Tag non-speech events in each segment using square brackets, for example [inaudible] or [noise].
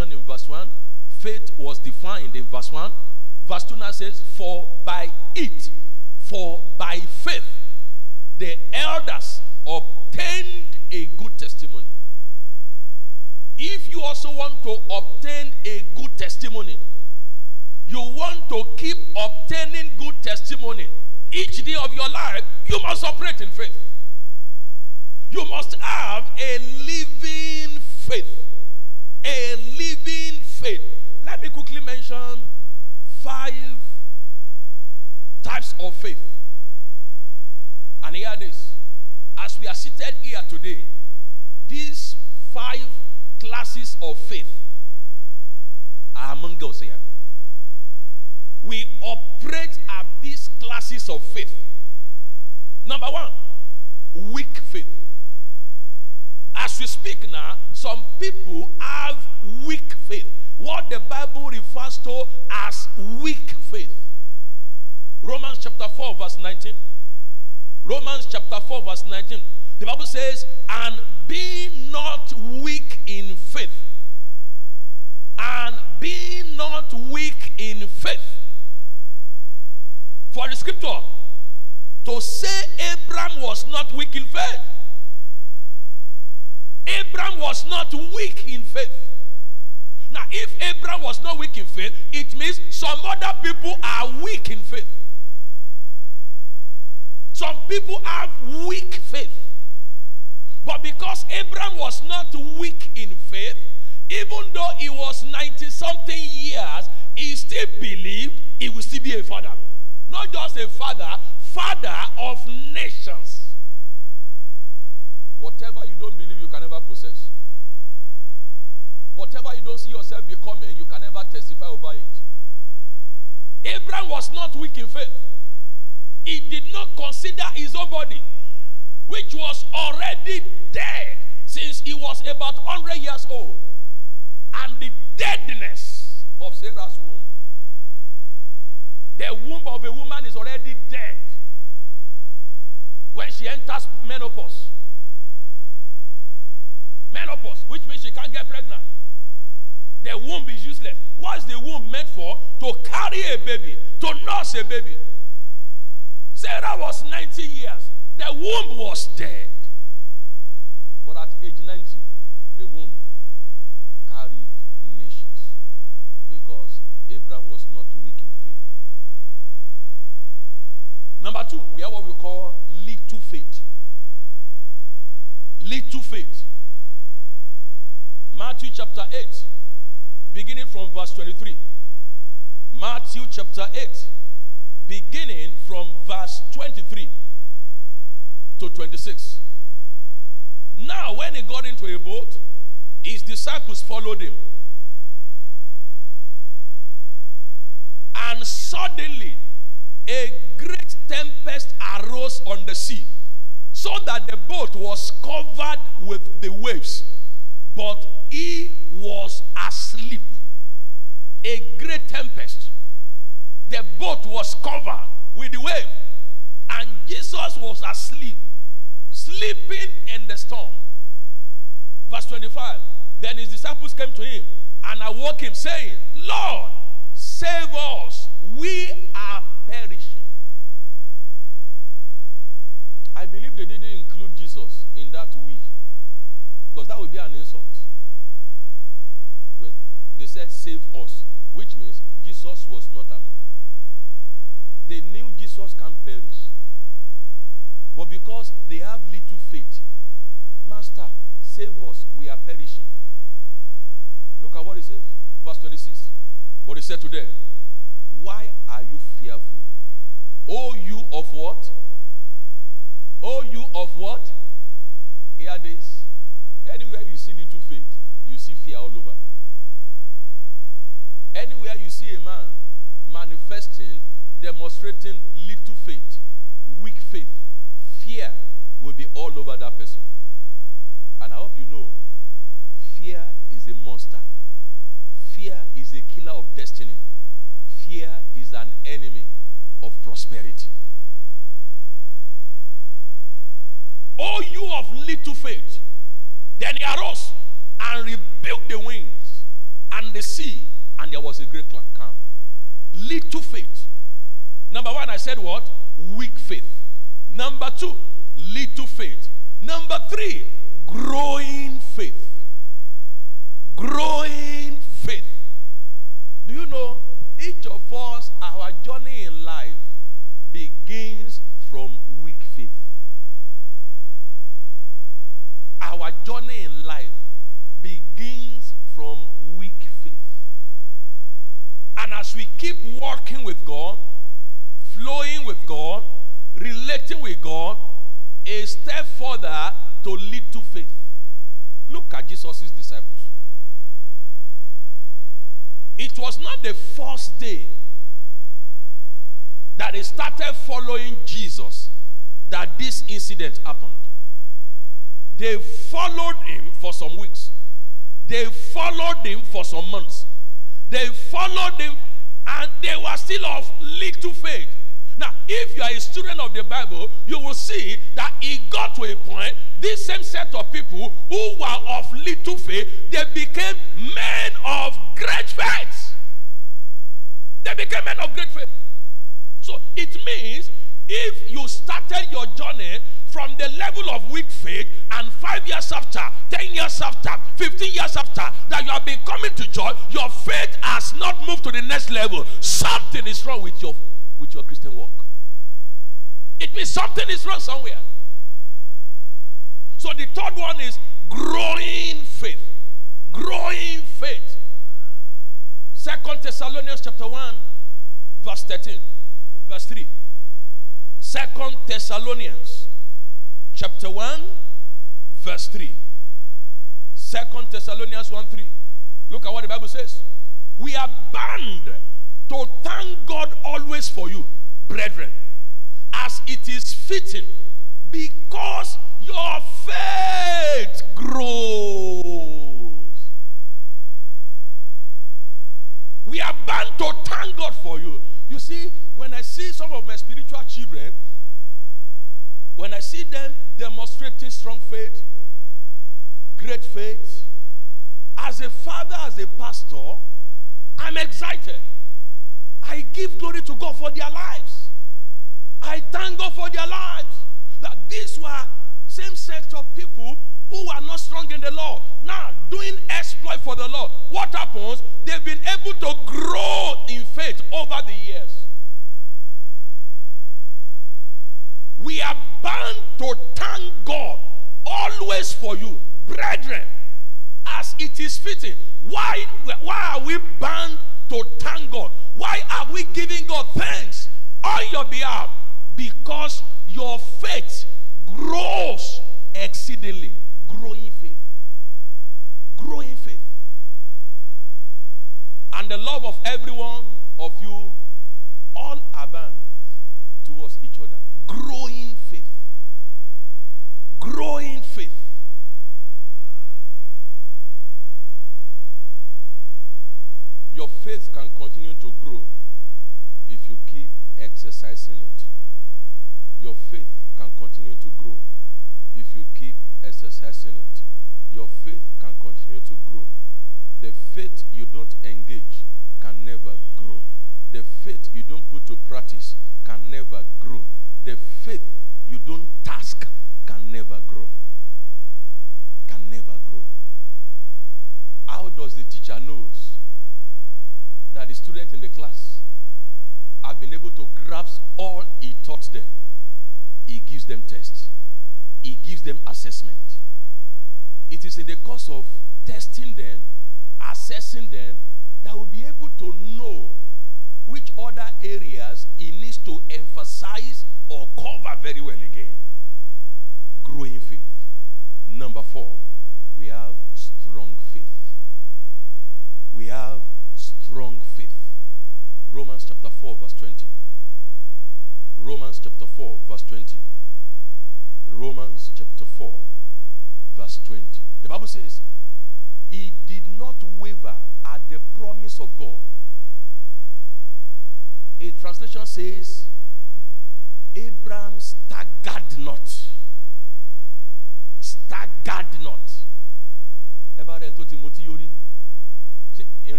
mentioned in verse 1. Faith was defined in verse 1. Verse 2 now says, For by it, for by faith, the elders obtained a good testimony. If you also want to obtain a good testimony, you want to keep obtaining good testimony each day of your life, you must operate in faith. You must have a living faith. A living faith. Let me quickly mention five types of faith. And hear this. As we are seated here today, these five classes of faith are among us here. We operate at these classes of faith. Number one, weak faith. As we speak now, some people have weak faith. What the Bible refers to as weak faith. Romans chapter 4, verse 19. Romans chapter 4, verse 19. The Bible says, And be not weak in faith. And be not weak in faith. For the scripture, to say Abraham was not weak in faith. Abraham was not weak in faith. Now, if Abraham was not weak in faith, it means some other people are weak in faith. Some people have weak faith. But because Abraham was not weak in faith, even though he was 90 something years, he still believed he will still be a father. Not just a father, father of nations. Whatever you don't believe, you can never possess. Whatever you don't see yourself becoming, you can never testify over it. Abraham was not weak in faith. He did not consider his own body, which was already dead since he was about 100 years old, and the deadness of Sarah's womb. The womb of a woman is already dead when she enters menopause. Menopause, which means she can't get pregnant. The womb is useless. What is the womb meant for? To carry a baby, to nurse a baby. Sarah was 90 years. The womb was dead. But at age 90, the womb carried nations because Abraham was not weak in faith. Number two, we have what we call little faith. Little faith. Matthew chapter 8, beginning from verse 23. Matthew chapter 8, beginning from verse 23 to 26. Now, when he got into a boat, his disciples followed him. And suddenly, a great tempest arose on the sea, so that the boat was covered with the waves, but he was asleep. A great tempest. The boat was covered with the wave, and Jesus was asleep, sleeping in the storm. Verse 25. Then his disciples came to him and awoke him, saying, Lord, save us. We are perishing. I believe they didn't include Jesus in that we, because that would be an insult. Well, they said, Save us, which means Jesus was not among. They knew Jesus can perish. But because they have little faith, Master, save us, we are perishing. Look at what he says, verse 26. But he said to them, Why are you fearful? O you of what? O you of what? Hear this. Anywhere you see little faith, you see fear all over. Anywhere you see a man manifesting, demonstrating little faith, weak faith, fear will be all over that person. And I hope you know, fear is a monster. Fear is a killer of destiny. Fear is an enemy of prosperity. O you of little faith, then he arose and rebuked the winds and the sea, and there was a great calm. Little faith. Number one, I said what? Weak faith. Number two, little faith. Number three, growing faith. Growing faith. Do you know each of us, our journey in life begins from weak faith. Our journey in life begins from weak faith. And as we keep working with God, flowing with God, relating with God, a step further to lead to faith. Look at Jesus' disciples. It was not the first day that they started following Jesus that this incident happened. They followed him for some weeks. They followed him for some months. They followed him and they were still of little faith. Now, if you are a student of the Bible, you will see that it got to a point, this same set of people who were of little faith, they became men of great faith. They became men of great faith. So it means if you started your journey from the level of weak faith and five years after, ten years after, fifteen years after that you have been coming to church, your faith has not moved to the next level. Something is wrong with your with your Christian walk. It means something is wrong somewhere. So the third one is growing faith. Growing faith. Second Thessalonians chapter 1, verse 13, verse 3. Second Thessalonians chapter 1, verse 3. Second Thessalonians 1 3. Look at what the Bible says. We are bound to thank God always for you, brethren, as it is fitting, because your faith grows. We are bound to thank God for you. You see, when I see some of my spiritual children, when I see them demonstrating strong faith, great faith, as a father, as a pastor, I'm excited. I give glory to God for their lives. I thank God for their lives. That these were same set of people who are not strong in the law. Now, doing exploit for the law. What happens? They've been able to grow in faith over the years. We are bound to thank God always for you, brethren, as it is fitting. Why, why are we bound to thank God? Why are we giving God thanks on your behalf? Because your faith exceedingly. Growing faith. Growing faith. And the love of every one of you all abounds towards each other. Growing faith. Growing faith. Your faith can continue to grow if you keep exercising it. Your faith can continue to grow if you keep exercising it. Your faith can continue to grow. The faith you don't engage can never grow. The faith you don't put to practice can never grow. The faith you don't task can never grow. Can never grow. How does the teacher knows that the student in the class have been able to grasp all he taught them? he gives them tests, he gives them assessment. It is in the course of testing them, assessing them, that we'll be able to know which other areas he needs to emphasize or cover very well again. Growing faith. Number four, we have strong faith. We have strong faith. Romans chapter 4, verse 20. Romans chapter 4, verse 20. Romans chapter 4, verse 20. The Bible says, He did not waver at the promise of God. A translation says, Abraham staggered not. Staggered not. Tó tó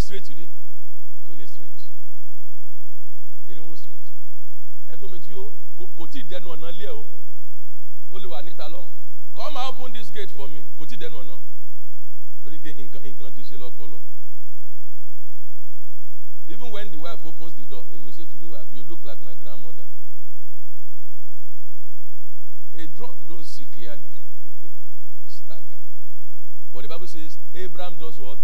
straight straight. Straight. Ẹ tó mu tí yóò kò tí ì dẹnu ọ̀nà lé o. Ó níta lọ. Come and open this gate for me. Kò tí ì dẹnu ọ̀nà. Orí ké nǹkan nǹkan ti ṣe lọ́pọ̀lọ́. Even when the wife opens the door, he will say to the wife, You look like my grandmother. A drunk don't see clearly. [laughs] Stagger. But the Bible says, Abraham does what?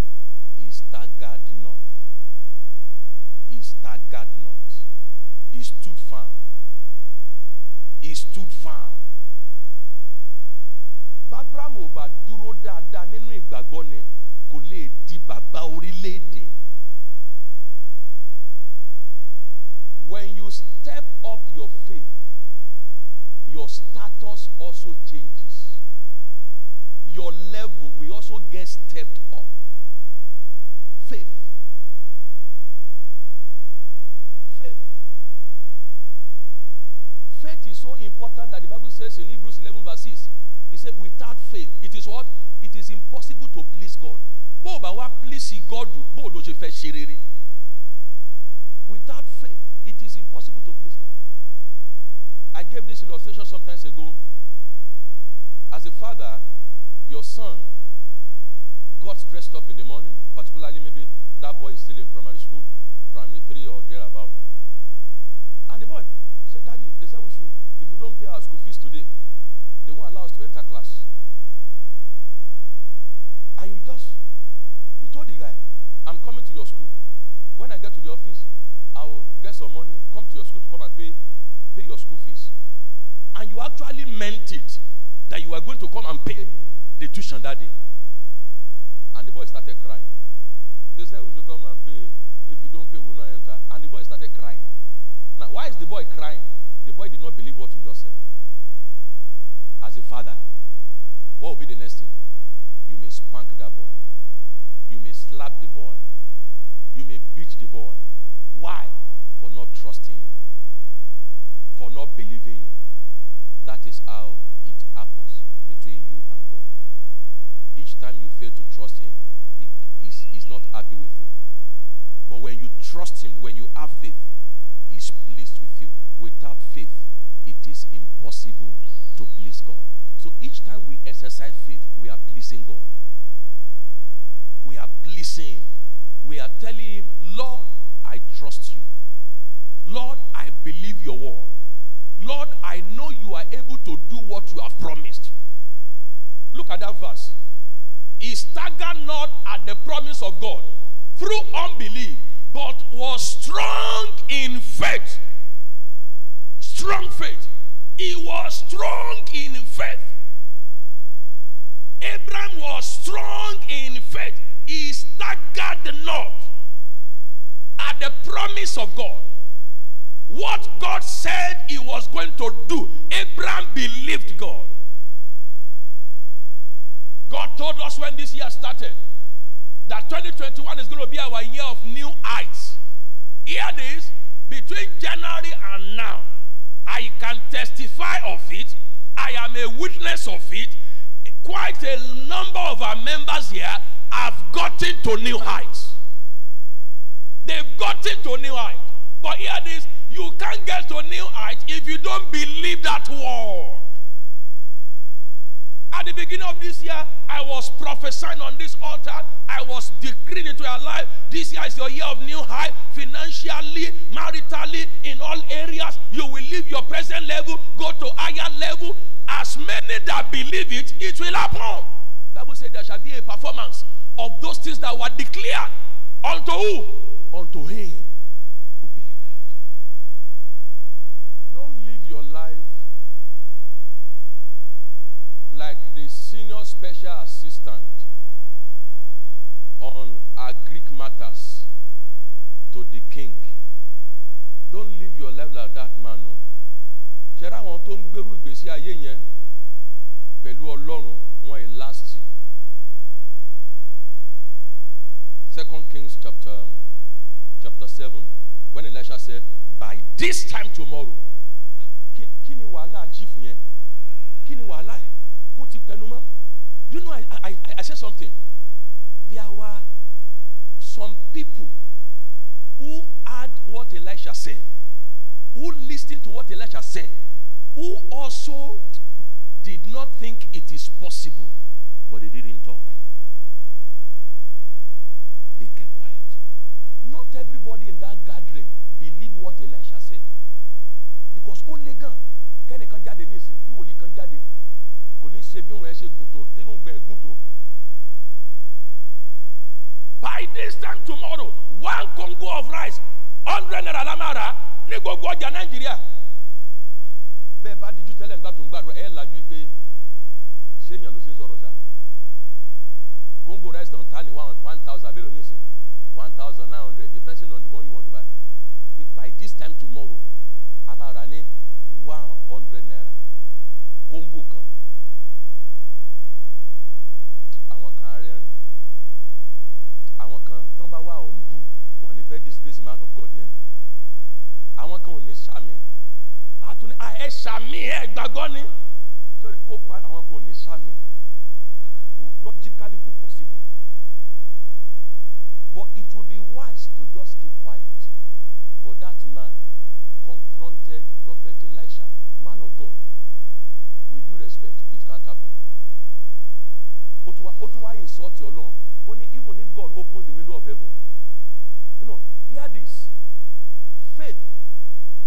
He staggered not. He staggered not. He stood firm. He stood firm. Bábrám ò bá dúró dáadáa nínú ìgbàgbọ́ ni kò lè di bàbá orílẹ̀-èdè. When you step up your faith, your status also changes. Your level will also get stepped up. Faith. Faith is so important that the Bible says in Hebrews 11 verse 6, He said, without faith, it is what? It is impossible to please God. Bó bá wá please God, bó o fẹ́. Without faith, it is impossible to please God. I gave this illustration some times ago. As a father, your son got dressed up in the morning, particularly maybe that boy is still in primary school, primary three or thereabout. And the boy said, Daddy, they said we should, if you don't pay our school fees today, they won't allow us to enter class. And you just, you told the guy, I'm coming to your school. When I get to the office, I will get some money, come to your school to come and pay, pay your school fees. And you actually meant it that you were going to come and pay the tuition that day. And the boy started crying. They said we should come and pay. If you don't pay, we will not enter. And the boy started crying. Now, why is the boy crying? The boy did not believe what you just said. As a father, what will be the next thing? You may spank that boy. You may slap the boy. You may beat the boy. Why? For not trusting you. For not believing you. That is how it happens between you and God. Each time you fail to trust Him, He is he's not happy with you. But when you trust Him, when you have faith, He's pleased with you. Without faith, it is impossible to please God. So each time we exercise faith, we are pleasing God. We are pleasing Him. We are telling Him, Lord, I trust you. Lord, I believe your word. Lord, I know you are able to do what you have promised. Look at that verse. He staggered not at the promise of God through unbelief, but was strong in faith. Strong faith. He was strong in faith. Abraham was strong in faith. He staggered not at the promise of God. What God said he was going to do, Abraham believed God. God told us when this year started that 2021 is going to be our year of new heights. Hear this between January and now, I can testify of it. I am a witness of it. Quite a number of our members here have gotten to new heights. They've gotten to new heights. But hear this you can't get to new heights if you don't believe that word. And the beginning of this year, I was prophesying on this altar. I was decreeing into your life. This year is your year of new high, financially, maritally, in all areas. You will leave your present level, go to higher level. As many that believe it, it will happen. Bible said there shall be a performance of those things that were declared unto who? Unto him who believed. Don't live your life the senior special assistant on our Greek matters to the king. Don't live your life like that man. No. ṣe ra àwọn tó ń gbèrú ìgbésí ayé yẹn pẹ̀lú ọlọ́run wọn ì last. Second Kings chapter chapter seven when Elisha said by this time tomorrow kí kí ni wàhálà chief yẹn kí ni wàhálà ẹ̀ kó ti pẹnu you know I, I, I, I said something. There were some people who heard what Elisha said who listened to what Elisha said who also did not think it is possible but they didn't talk. They kept quiet. Not everybody in that gathering believed what Elisha said. Because ó le gan kẹ́nìkan jáde ní ìsìn kí wòlíì kan jáde kò ní ṣe bí wọn ẹ ṣe gùn tó gbẹ gùn by this time tomorrow one congo of rice hundred naira la máa rà ní gbogbo ọjà nàìjíríà. bẹ́ẹ̀ bá dijú tẹ́lẹ̀ ńgbà tó ń gbàdúrà ẹ̀ lajú pé ṣé èèyàn ló ṣe sọ̀rọ̀ sá congo rice tàn ta ni one thousand abẹ́lẹ̀ ní ìsìn one thousand nine hundred depending on the one you want to buy. By this time tomorrow a máa rà ní one hundred naira. Kóńgò kan àwọn kan rẹ́rìn àwọn kan tán bá wà òǹbù wọn ní fẹ́ disgrace man of God yẹn. Àwọn kan ò ní sàmì àtúní ẹ sàmì ẹ gbàgbọ́ ni. Sori kó pa àwọn kan ò ní sàmì logically kò possible. But it will be wise to just keep quiet. But that man confronted prophet Elisha man of God. With due respect it can't happen ó tún insult ọlọ́run ó ní even if God opens the window of heaven. You know hear this. Faith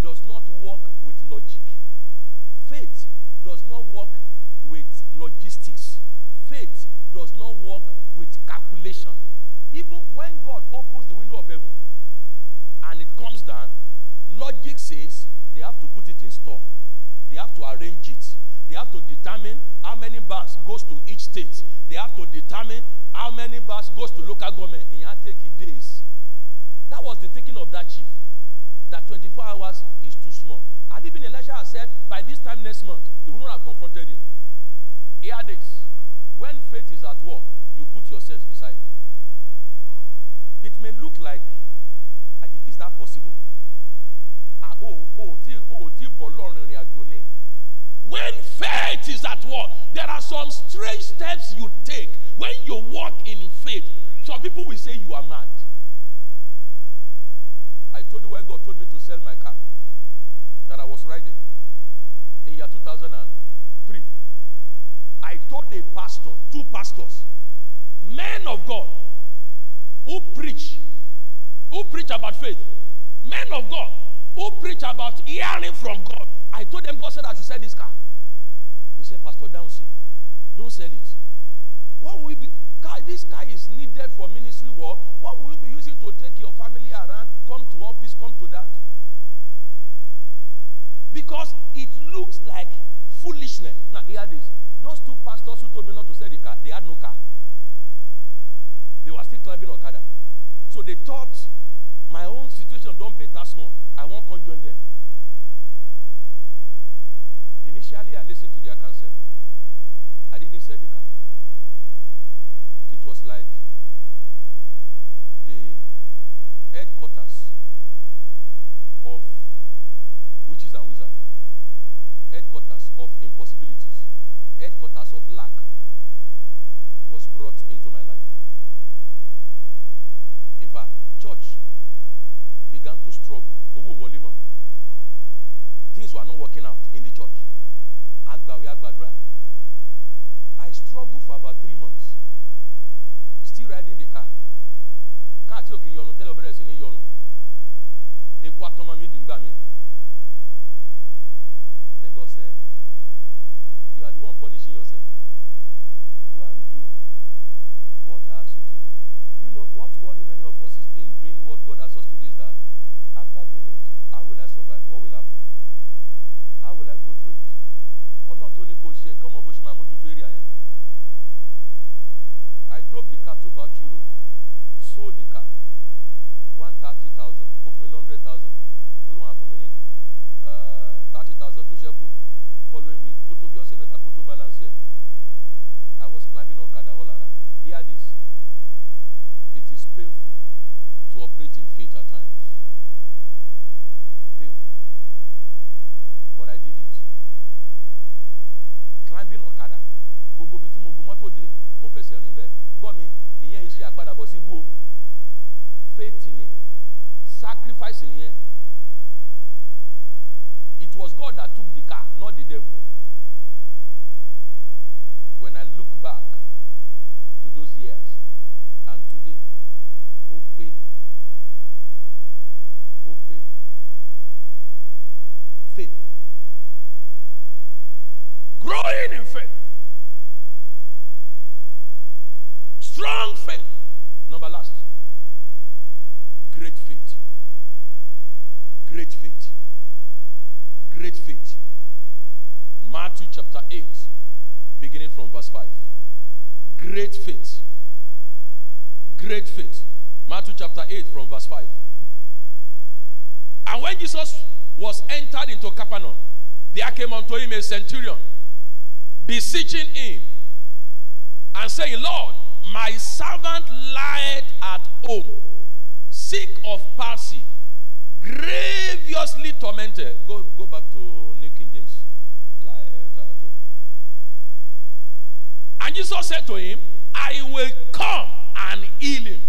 does not work with logic. Faith does not work with logistics. Faith does not work with calculation. Even when God opens the window of heaven and it comes down logic says they have to put it in store. They have to arrange it they have to determine how many bars goes to each state. They have to determine how many bars goes to local government. In take days. That was the thinking of that chief that 24 hours is too small. Had it been Elisha had said by this time next month he wouldn't have confronted him. Hear this when faith is at work you put yourselves beside it. May look like is that possible? Ah oh oh oh faith is at work there are some strange steps you take when you walk in faith. Some people will say you are mad. I told you when God told me to sell my car that I was riding in year 2003 I told a pastor two pastors men of God who preach who preach about faith. Men of God who preach about hearing from God. I told them God said I should sell this car they said Pastor Dahunsi don't sell it. What will be car this car is needed for ministry work. What will you be using to take your family around come to office come to that? Because it looks like foolishness. Now hear this. Those two pastors who told me not to sell the car they had no car. They were still climbing Okada. So they thought my own situation don better small. I wan come join them initially I listened to their counsel I didn't sell the car it was like the headquarters of witches and wizards. Headquarters of impossibilities. Headquarters of lack was brought into my life. In fact church began to struggle things were not working out in the church agbàwé agbàdúrà I struggled for about three months. Still riding the car. Car tí ò kí ń yọnu tẹ́lẹ̀ ó bẹ̀rẹ̀ sí ní yọnu. Epo atọ́mọ mi dìgbà mi. Then God said, You are the one punishing yourself. Go and do what I asked you to do. Do you know what worry many of us is in doing what God asks us to do is that after doing it, how will I survive? What will happen? How will I go through it? Ọlọ́run tó ní kó ṣe nǹkan mọ bó ṣe máa mójútó area yẹn. I drove the car to Bauchi Road, sold the car, one thirty thousand, ó fún mi hundred thousand, olúwa fún mi ní uh, thirty thousand tó ṣẹ́kù following week, ó tó bí ọ̀sẹ̀ mẹ́ta kó tó balance ẹ̀. I was climbing Okada all around. Hear this. It is painful to operate in faith at times. Gbọ́ mi, ìyẹn iṣẹ́ àpadàbọ̀ sí ibú o. Faith ni. Sacrifice nìyẹn. It was God that took the car, not the devil. When I look back to those years and today, ó pé, ó pé. Faith. Great faith. Great faith. Matthew chapter 8, from verse 5. And when Jesus was entered into Capernaum, there came unto him a centurion, beseeching him, and saying, Lord, my servant lieth at home, sick of palsy, grievously tormented. Go, go back to New King James. Lieth. And Jesus said to him, I will come and heal him.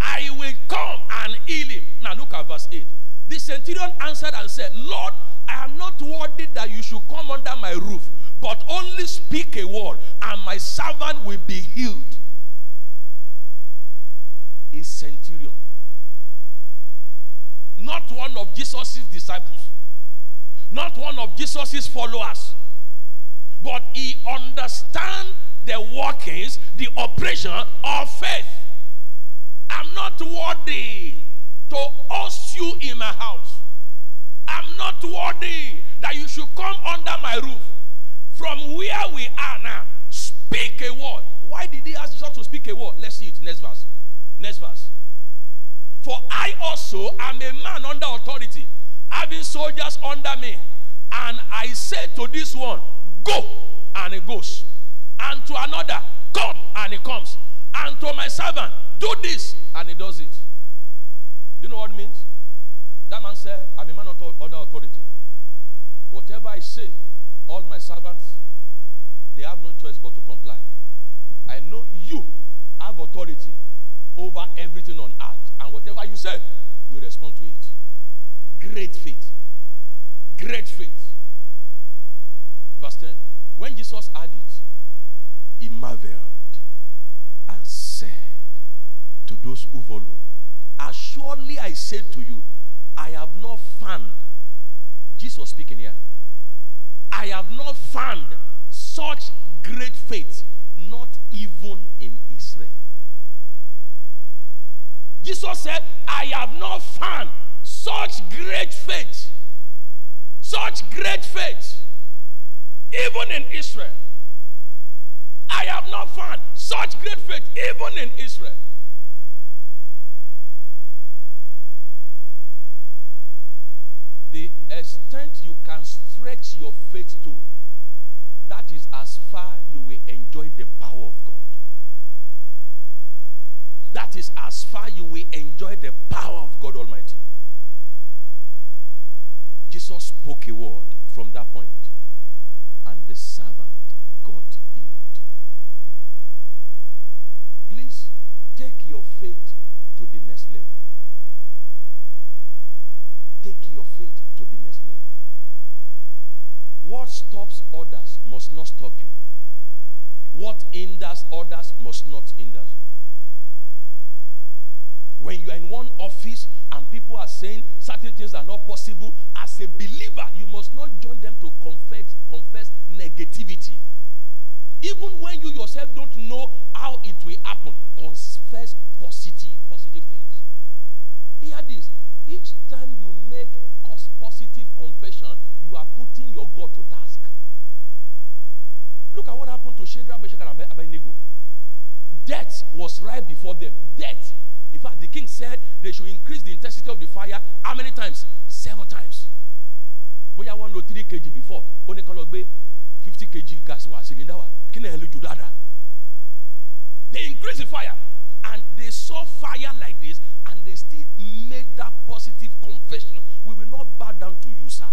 I will come and heal him. Now look at verse 8. The centurion answered and said, Lord, I am not worthy that you should come under my roof, but only speak a word, and my servant will be healed. A centurion. Not one of Jesus' disciples, not one of Jesus' followers, but he understands the workings, the operation of faith. I'm not worthy to host you in my house. I'm not worthy that you should come under my roof. From where we are now, speak a word. Why did he ask Jesus to speak a word? Let's see it. Next verse. Next verse. For I also am a man under authority, having soldiers under me. And I say to this one, Go, and he goes. And to another, Come, and he comes. And to my servant, Do this, and he does it. Do you know what it means? That man said, I'm a man of other authority. Whatever I say, all my servants, they have no choice but to comply. I know you have authority over everything on earth. And whatever you say, we respond to it. Great faith. Great faith. Verse 10. When Jesus had it, he marveled and said to those who followed, As surely I say to you, I have not found, Jesus speaking here, I have not found such great faith, not even in Israel. Jesus said, I have not found such great faith, such great faith, even in Israel. I have not found such great faith, even in Israel. The extent you can stretch your faith to, that is as far you will enjoy the power of God. That is as far you will enjoy the power of God Almighty. Jesus spoke a word from that point, and the servant got healed. Please take your faith to the next level. Take your faith to the next level. What stops others must not stop you. What hinders others must not hinder you. When you are in one office and people are saying certain things are not possible, as a believer, you must not join them to confess, confess negativity. Even when you yourself don't know how it will happen, confess positive, positive things. Hear this. Each time you make cos- positive confession, you are putting your God to task. Look at what happened to Shadrach, Meshach, and Abed- Abednego. Death was right before them. Death. In fact, the king said they should increase the intensity of the fire. How many times? Seven times. Bóyá wọ́n lo three kg before, ó ní kán gbé fifty kg gas wá cylinder wá. Kí ni ẹ̀ lè jù dáadáa? They increased the fire and they saw fire like this and they still made that positive confession. We will not bow down to you, sir,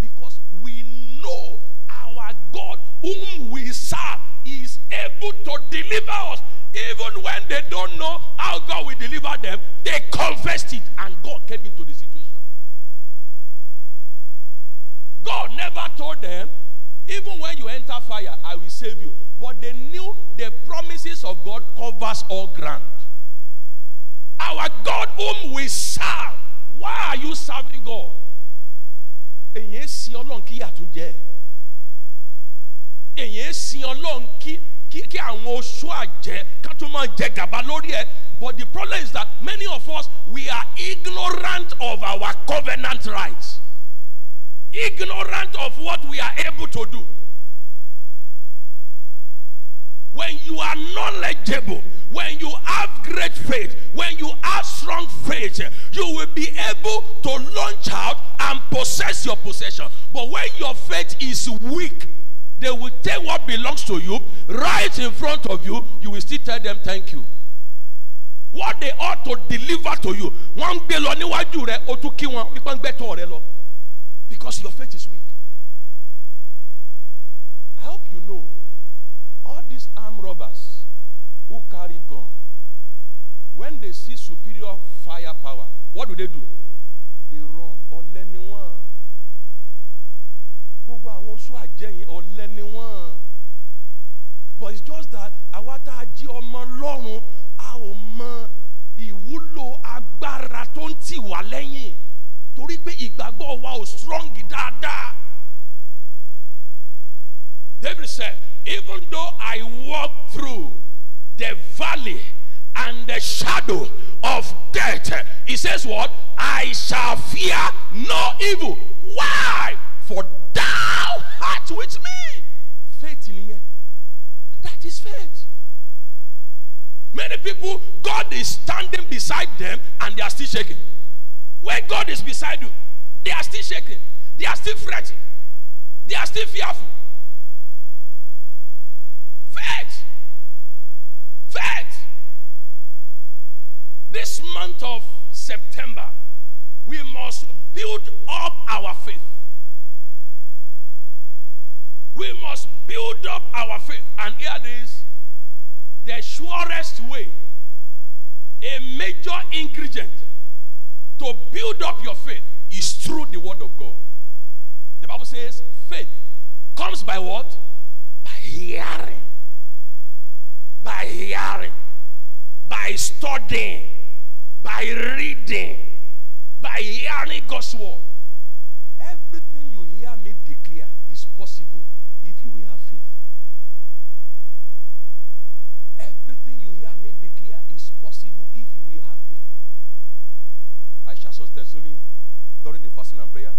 because we know our God, whom we serve, is able to deliver us. Even when they don't know how God will deliver them, they confessed it and God came into the situation. God never told them, even when you enter fire, I will save you. But they knew the promises of God covers all ground. Our God whom we serve. Why are you serving God? Èyàn sin Ọlọ́run kí yàtú jẹ́. Èyàn sin Ọlọ́run kí kí àwọn oṣù àjẹ́ ká tó máa jẹ gàba lórí ẹ̀. But the problem is that many of us we are ignorant of our covenant rights. Ignorant of what we are able to do. When you are knowledgeable, when you have great faith, when you have strong faith, you will be able to launch out and possess your possession. But when your faith is weak, they will take what belongs to you right in front of you. You will still tell them thank you. What they ought to deliver to you, ń gbé lọ níwájú o tún kí. Because your faith is weak. I hope you know all these armed robbers who carry gun, when they see superior firepower, what do they do? They run. Gbogbo àwọn oṣù àjẹyìn ọ̀lẹ ni wọ́n. But it's just that àwa tá a jí ọmọ lọ́run a ò mọ ìwúlò agbára tó ń tì wá lẹ́yìn torí pé ìgbàgbọ́ wa ò strong dáadáa. David said, Even though I walk through the valley and the shadow of death, he says, What? I shall fear no evil. Why? For thou art with me. Faith in here. That is faith. Many people, God is standing beside them and they are still shaking. When God is beside you, they are still shaking. They are still fretting. They are still fearful. Faith. Faith. This month of September, we must build up our faith. We must build up our faith. And here it is the surest way, a major ingredient to build up your faith is through the word of God. The Bible says faith comes by what? By hearing. By hearing. By studying. By reading. By hearing God's word. Everything you hear me declare is possible if you will have faith. Everything you hear me declare is possible if you will have faith. I share some testimony during the fasting and prayer.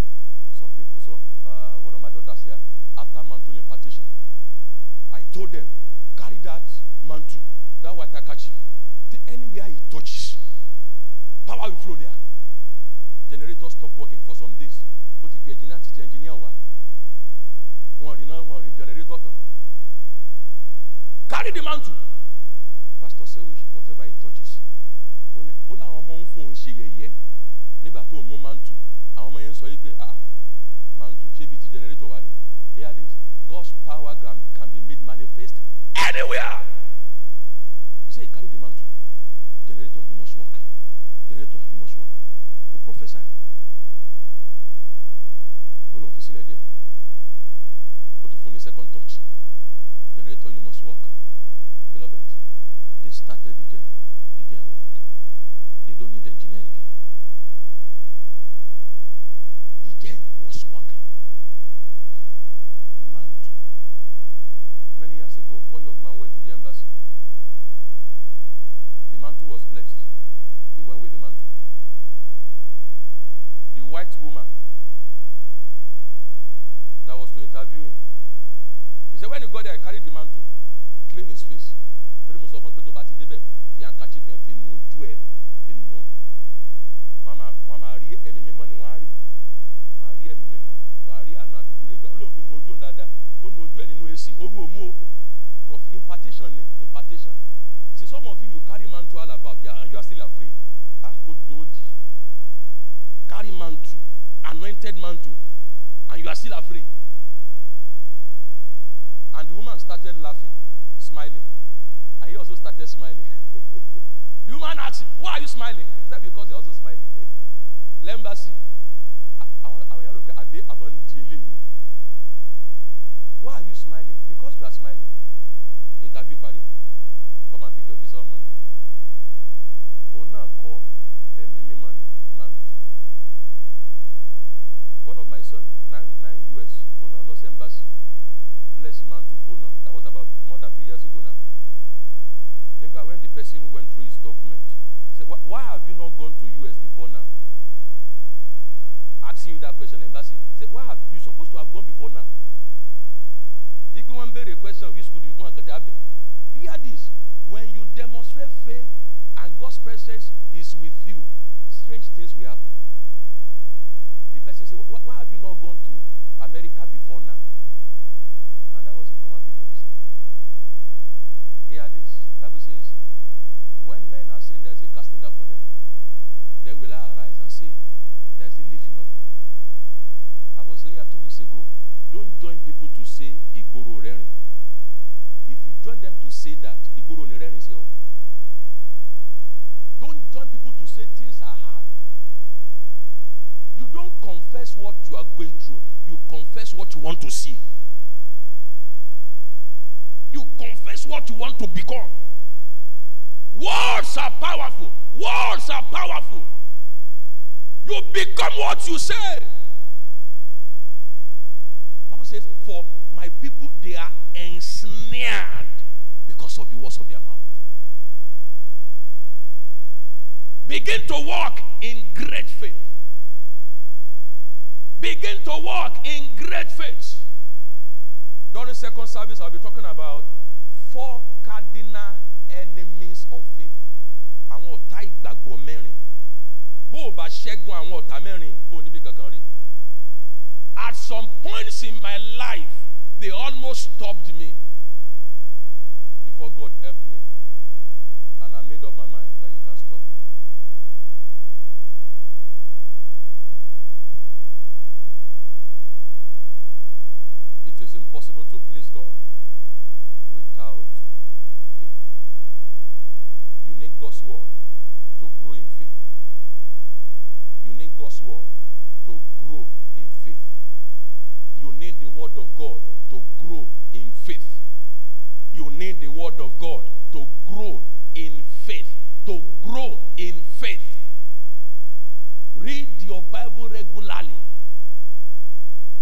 Some people, so uh, one of my daughters here, after mantle impartation, I told them, carry that mantle, that white handkerchief, to anywhere it touches, power will flow there. Generator stopped working for some days. Ti pe engineer títí engineer. Wọ́n rí náà wọ́n rí generator tán. Carry the mantle. Pastor say whatever it touches. Ó ní láwọn ọmọ ń fòun ṣe yẹ̀yẹ́ nígbà tó ń mú mantle. Àwọn ọmọ yẹn sọ yí pé ah mantle ṣé bíi ti generator wá ni. Hear this God's power can, can be made manifest anywhere. He say he carry the mantle. Generator you must work. Generator you must work. Ó prophesy. Ó lóun fi sílẹ̀ díẹ̀. Ó tún fún ní second touch. Generator you must work. Beloved, they started the gen. The gen worked. They don't need engineer again. The gen was working. Mantle. Many years ago, one young man went to the embassy. The mantle was blessed. He went with the mantle. The white woman that was to interview him. When he got there, he carried the mantle, clean his face. Torí mo sọ fún pé tó bá ti débẹ̀, fi handkerchief yẹn fi nu ojú ẹ, fi nù. Máa wọ́n máa rí ẹ̀mí mímọ́ ni wọ́n á rí. Wọ́n á rí ẹ̀mí mímọ́. Wọ́n á rí àánú àtúndú rẹ̀ gbà. Ó lóun fi nu ojú òun dáadáa. Ó nu ojú impartation ni impartation. See some of you you carry mantle all about you are, you are still afraid. Ah, ó dòódì. Carry mantle, anointed mantle, and you are still afraid. And the woman started laughing, smiling. And he also started smiling. [laughs] the woman asked him, Why are you smiling? He said, Because you're also smiling. [laughs] Lembasi. Àwọn àwọn yàrá pé àbí àbọ̀ ń di eléyìí ni. Why are you smiling? Because you are smiling. Interview parí. Come and pick your visa on Monday. Òun náà kọ ẹ̀mí mímọ́ ni. One of my son, nine, nine US, òun náà lọ sí embassy. Bless him man to phone now. That was about more than three years ago now. Nígbà when the person went through his document, say, why, have you not gone to US before now? Asking you that question, embassy. Say, why have you supposed to have gone before now? If you want a question, which school do you want to? Hear this. When you demonstrate faith and God's presence is with you, strange things will happen. The person why, why have you not gone to America before now? And that was it. Come and pick your visa. Hear this. Bible says, when men are saying there's a casting down for them, then will I arise and say, there's a lifting up for me. I was here two weeks ago, don't join people to say Igboro Rerin. If you join them to say that, Igboro Rerin say, oh. Don't join people to say things are hard. You don't confess what you are going through. You confess what you want to see. You confess what you want to become. Words are powerful. Words are powerful. You become what you say. Bible says, For my people they are ensnared because of the words of their mouth. Begin to walk in great faith. Begin to walk in great faith. During second service, I'll be talking about four cardinal enemies of faith. Àwọn ọ̀tá ìgbàgbọ́ mẹ́rin. Bó o bá ṣẹ́gun àwọn ọ̀tá mẹ́rin, o níbi kankan rí. At some points in my life, they almost stopped me. Before God helped me, and I made up my mind that you can't stop me. It is impossible to please God without faith. You need God's word to grow in faith. You need God's word to grow in faith. You need the word of God to grow in faith. You need the word of God to grow in faith. To grow in faith. Read your Bible regularly.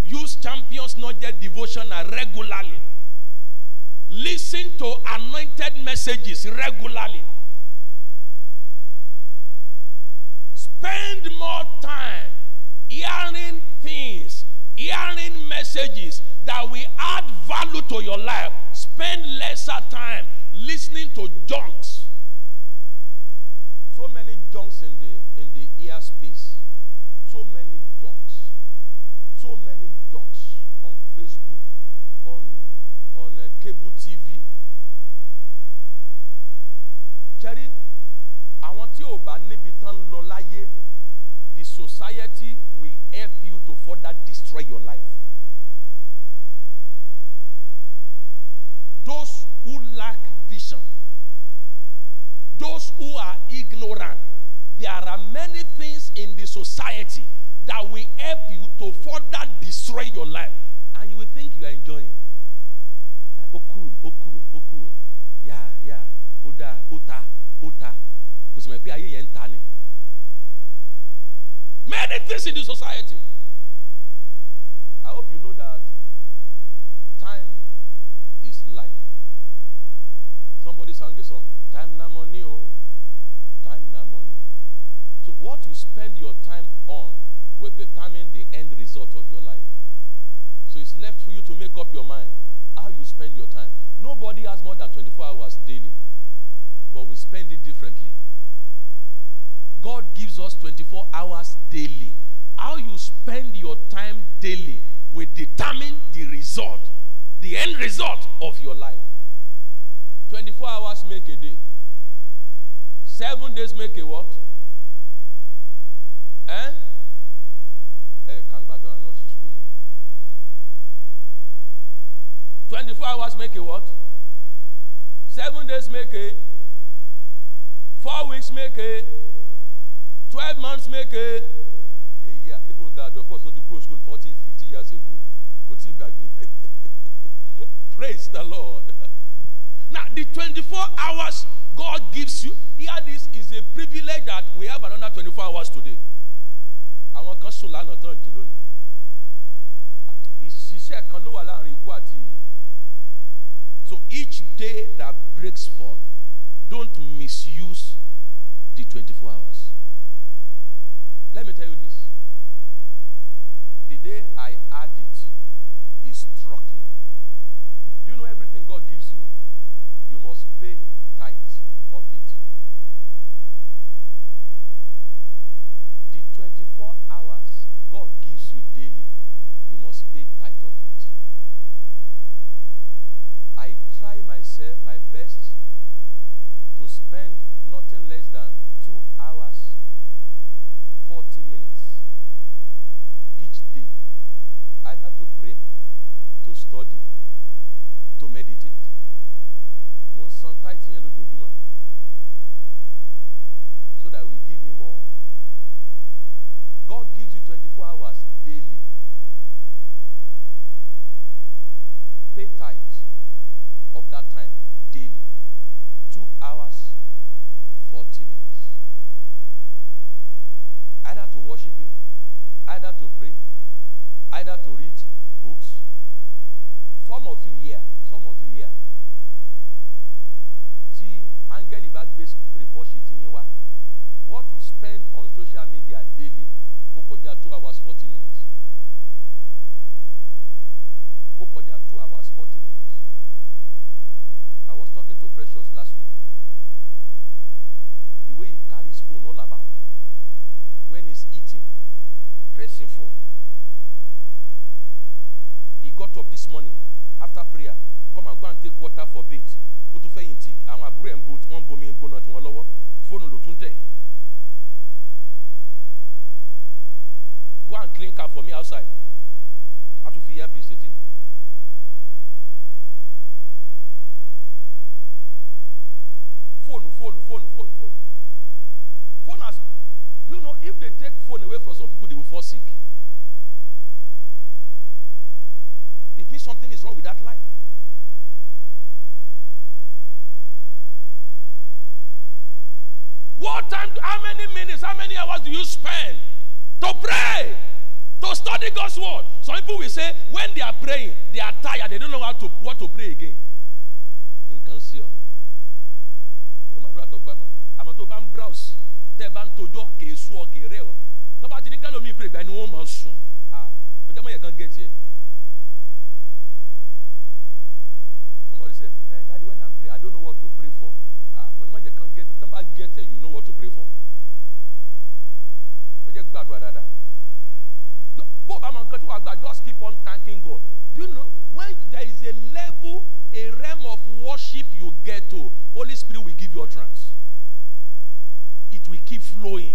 Use Champions not Knowledge Devotional regularly. Listen to anointed messages regularly. Spend more time hearing things, hearing messages that will add value to your life. Spend lesser time listening to junks. So many junks in the in the ear space. So many junks. So many junks on Facebook, on on uh, cable TV. Cherry, àwọn tí ò bá níbi tán lọ láyé, the society will help you to further destroy your life. Those who lack vision, those who are ignorant, there are many things in the society that will help you to further destroy your life. And you will think you are enjoying. Uh, oh, cool. ó cool ó cool yà yà ó dáa ó ta ó ta kò sì mọ̀ pé ayé yẹn ń ta ni. Many things in the society. I hope you know that time is life. Somebody sang a song. Time na money, oh. Time na money. So what you spend your time on will determine the end result of your life. So it's left for you to make up your mind how you spend your time. Nobody has more than 24 hours daily, but we spend it differently. God gives us 24 hours daily. How you spend your time daily will determine the result, the end result of your life. 24 hours make a day. Seven days make a what? Eh? Eh, gbà tó nursery school 24 hours make a what? Seven days make a. Four weeks make a. 12 months make a. A year. Even God, the first to close school 40, 50 years ago. Tí ì gbàgbé. [laughs] Praise the Lord. Now, the 24 hours God gives you, here this is a privilege that we have another 24 hours today. Àwọn kan sùn lánàá tán jí lónìí. Ìṣiṣẹ́ kan ló wà láàrin ikú àti. So each day that breaks forth, don't misuse the 24 hours. Let me tell you this. The day I had it, it struck me. Do you know everything God gives you? You must pay tithe of it. The 24 hours God gives you daily, you must pay tithe of it. I try myself, my best, to spend nothing less than two hours, 40 minutes each day, either to pray, to study, to meditate. Mo ń san tithe yẹn lójoojúmọ́ so that we give me more. God gives you 24 hours daily. Pay tithe of that time daily. Two hours, 40 minutes. Either to worship Him, either to pray, either to read books. Some of you here, some of you here, tí áńgẹ́lì bá gbé report sheet yín wá, what you spend on social media daily ó kọjá two hours forty minutes. Morning after prayer. Come and go and take water for bait. Ó tún fẹ́ yìí ti àwọn àbúrò ẹ̀ ń bo wọ́n ń bomi gbóná tí wọ́n lọ́wọ́. Fóònù ló tún tẹ̀. Go and clean car for me outside. A tún fi earpiece sétí. Phone, phone, phone, phone, phone. Phone has. Do you know if they take phone away from some people, they will fall sick? It means something is wrong with that life. What time, how many minutes, how many hours do you spend to pray, to study God's word? Some people will say when they are praying, they are tired, they don't know how to what to pray again. Mọ́. Àmọ́ tó browse, ní pray. Somebody say, eh, Daddy, when I'm praying, I don't know what to pray for. Mo ní má jẹ́ get bá get you know what to pray for. Just keep on thanking God. Do you know when there is a level, a realm of worship you get to, Holy Spirit will give you utterance. It will keep flowing.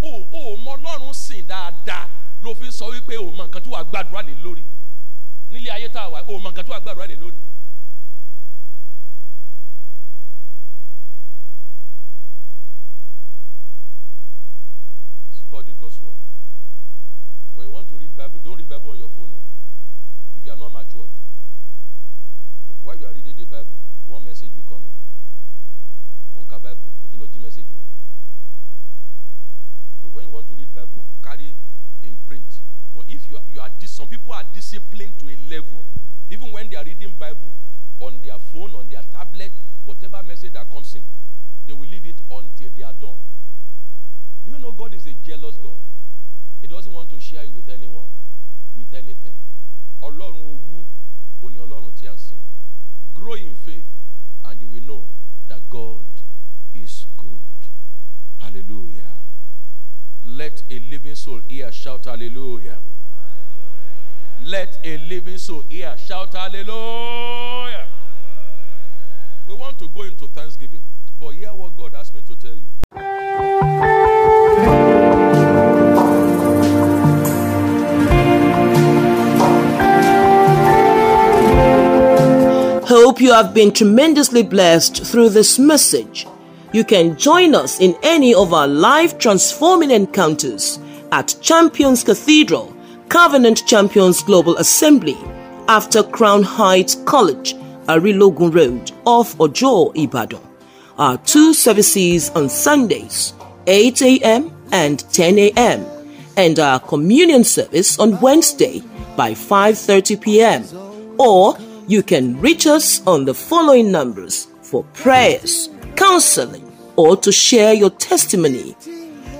O ò mọ Ọlọ́run sìn dáadáa ló fi sọ wípé o mọ nǹkan lórí. Wà, lórí. Study God's word. When you want to read Bible, don't read Bible on your phone. No. If you are not matured. So while you are reading the Bible, one message will come in. On ka Bible, o ti message o. So when you want to read Bible, carry in print. But if you are, you are some people are disciplined to a level, even when they are reading Bible on their phone, on their tablet, whatever message that comes in, they will leave it until they are done. Do you know God is a jealous God? He doesn't want to share it with anyone, with anything. Ọlọ́run owú òní Ọlọ́run tí a ń sìn. Grow in faith and you will know that God is good. Hallelujah. Let a living soul hear shout hallelujah. Let a living soul hear shout hallelujah. We want to go into thanksgiving, but hear what God me to tell you. Hope you have been tremendously blessed through this message. You can join us in any of our live transforming encounters at Champions Cathedral, Covenant Champions Global Assembly, after Crown Heights College, Arilogun Road, off Ojo, Ibadan. Our two services on Sundays, 8 a.m. and 10 a.m., and our communion service on Wednesday by 5:30 p.m. Or you can reach us on the following numbers for prayers, counseling, or to share your testimony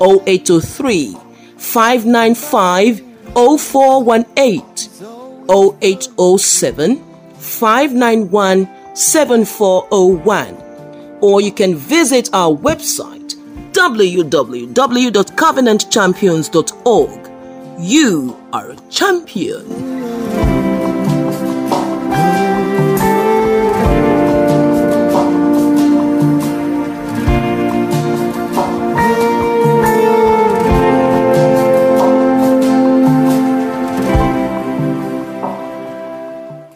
0803 595 0418, 0807 591 7401, or you can visit our website www.covenantchampions.org. You are a champion.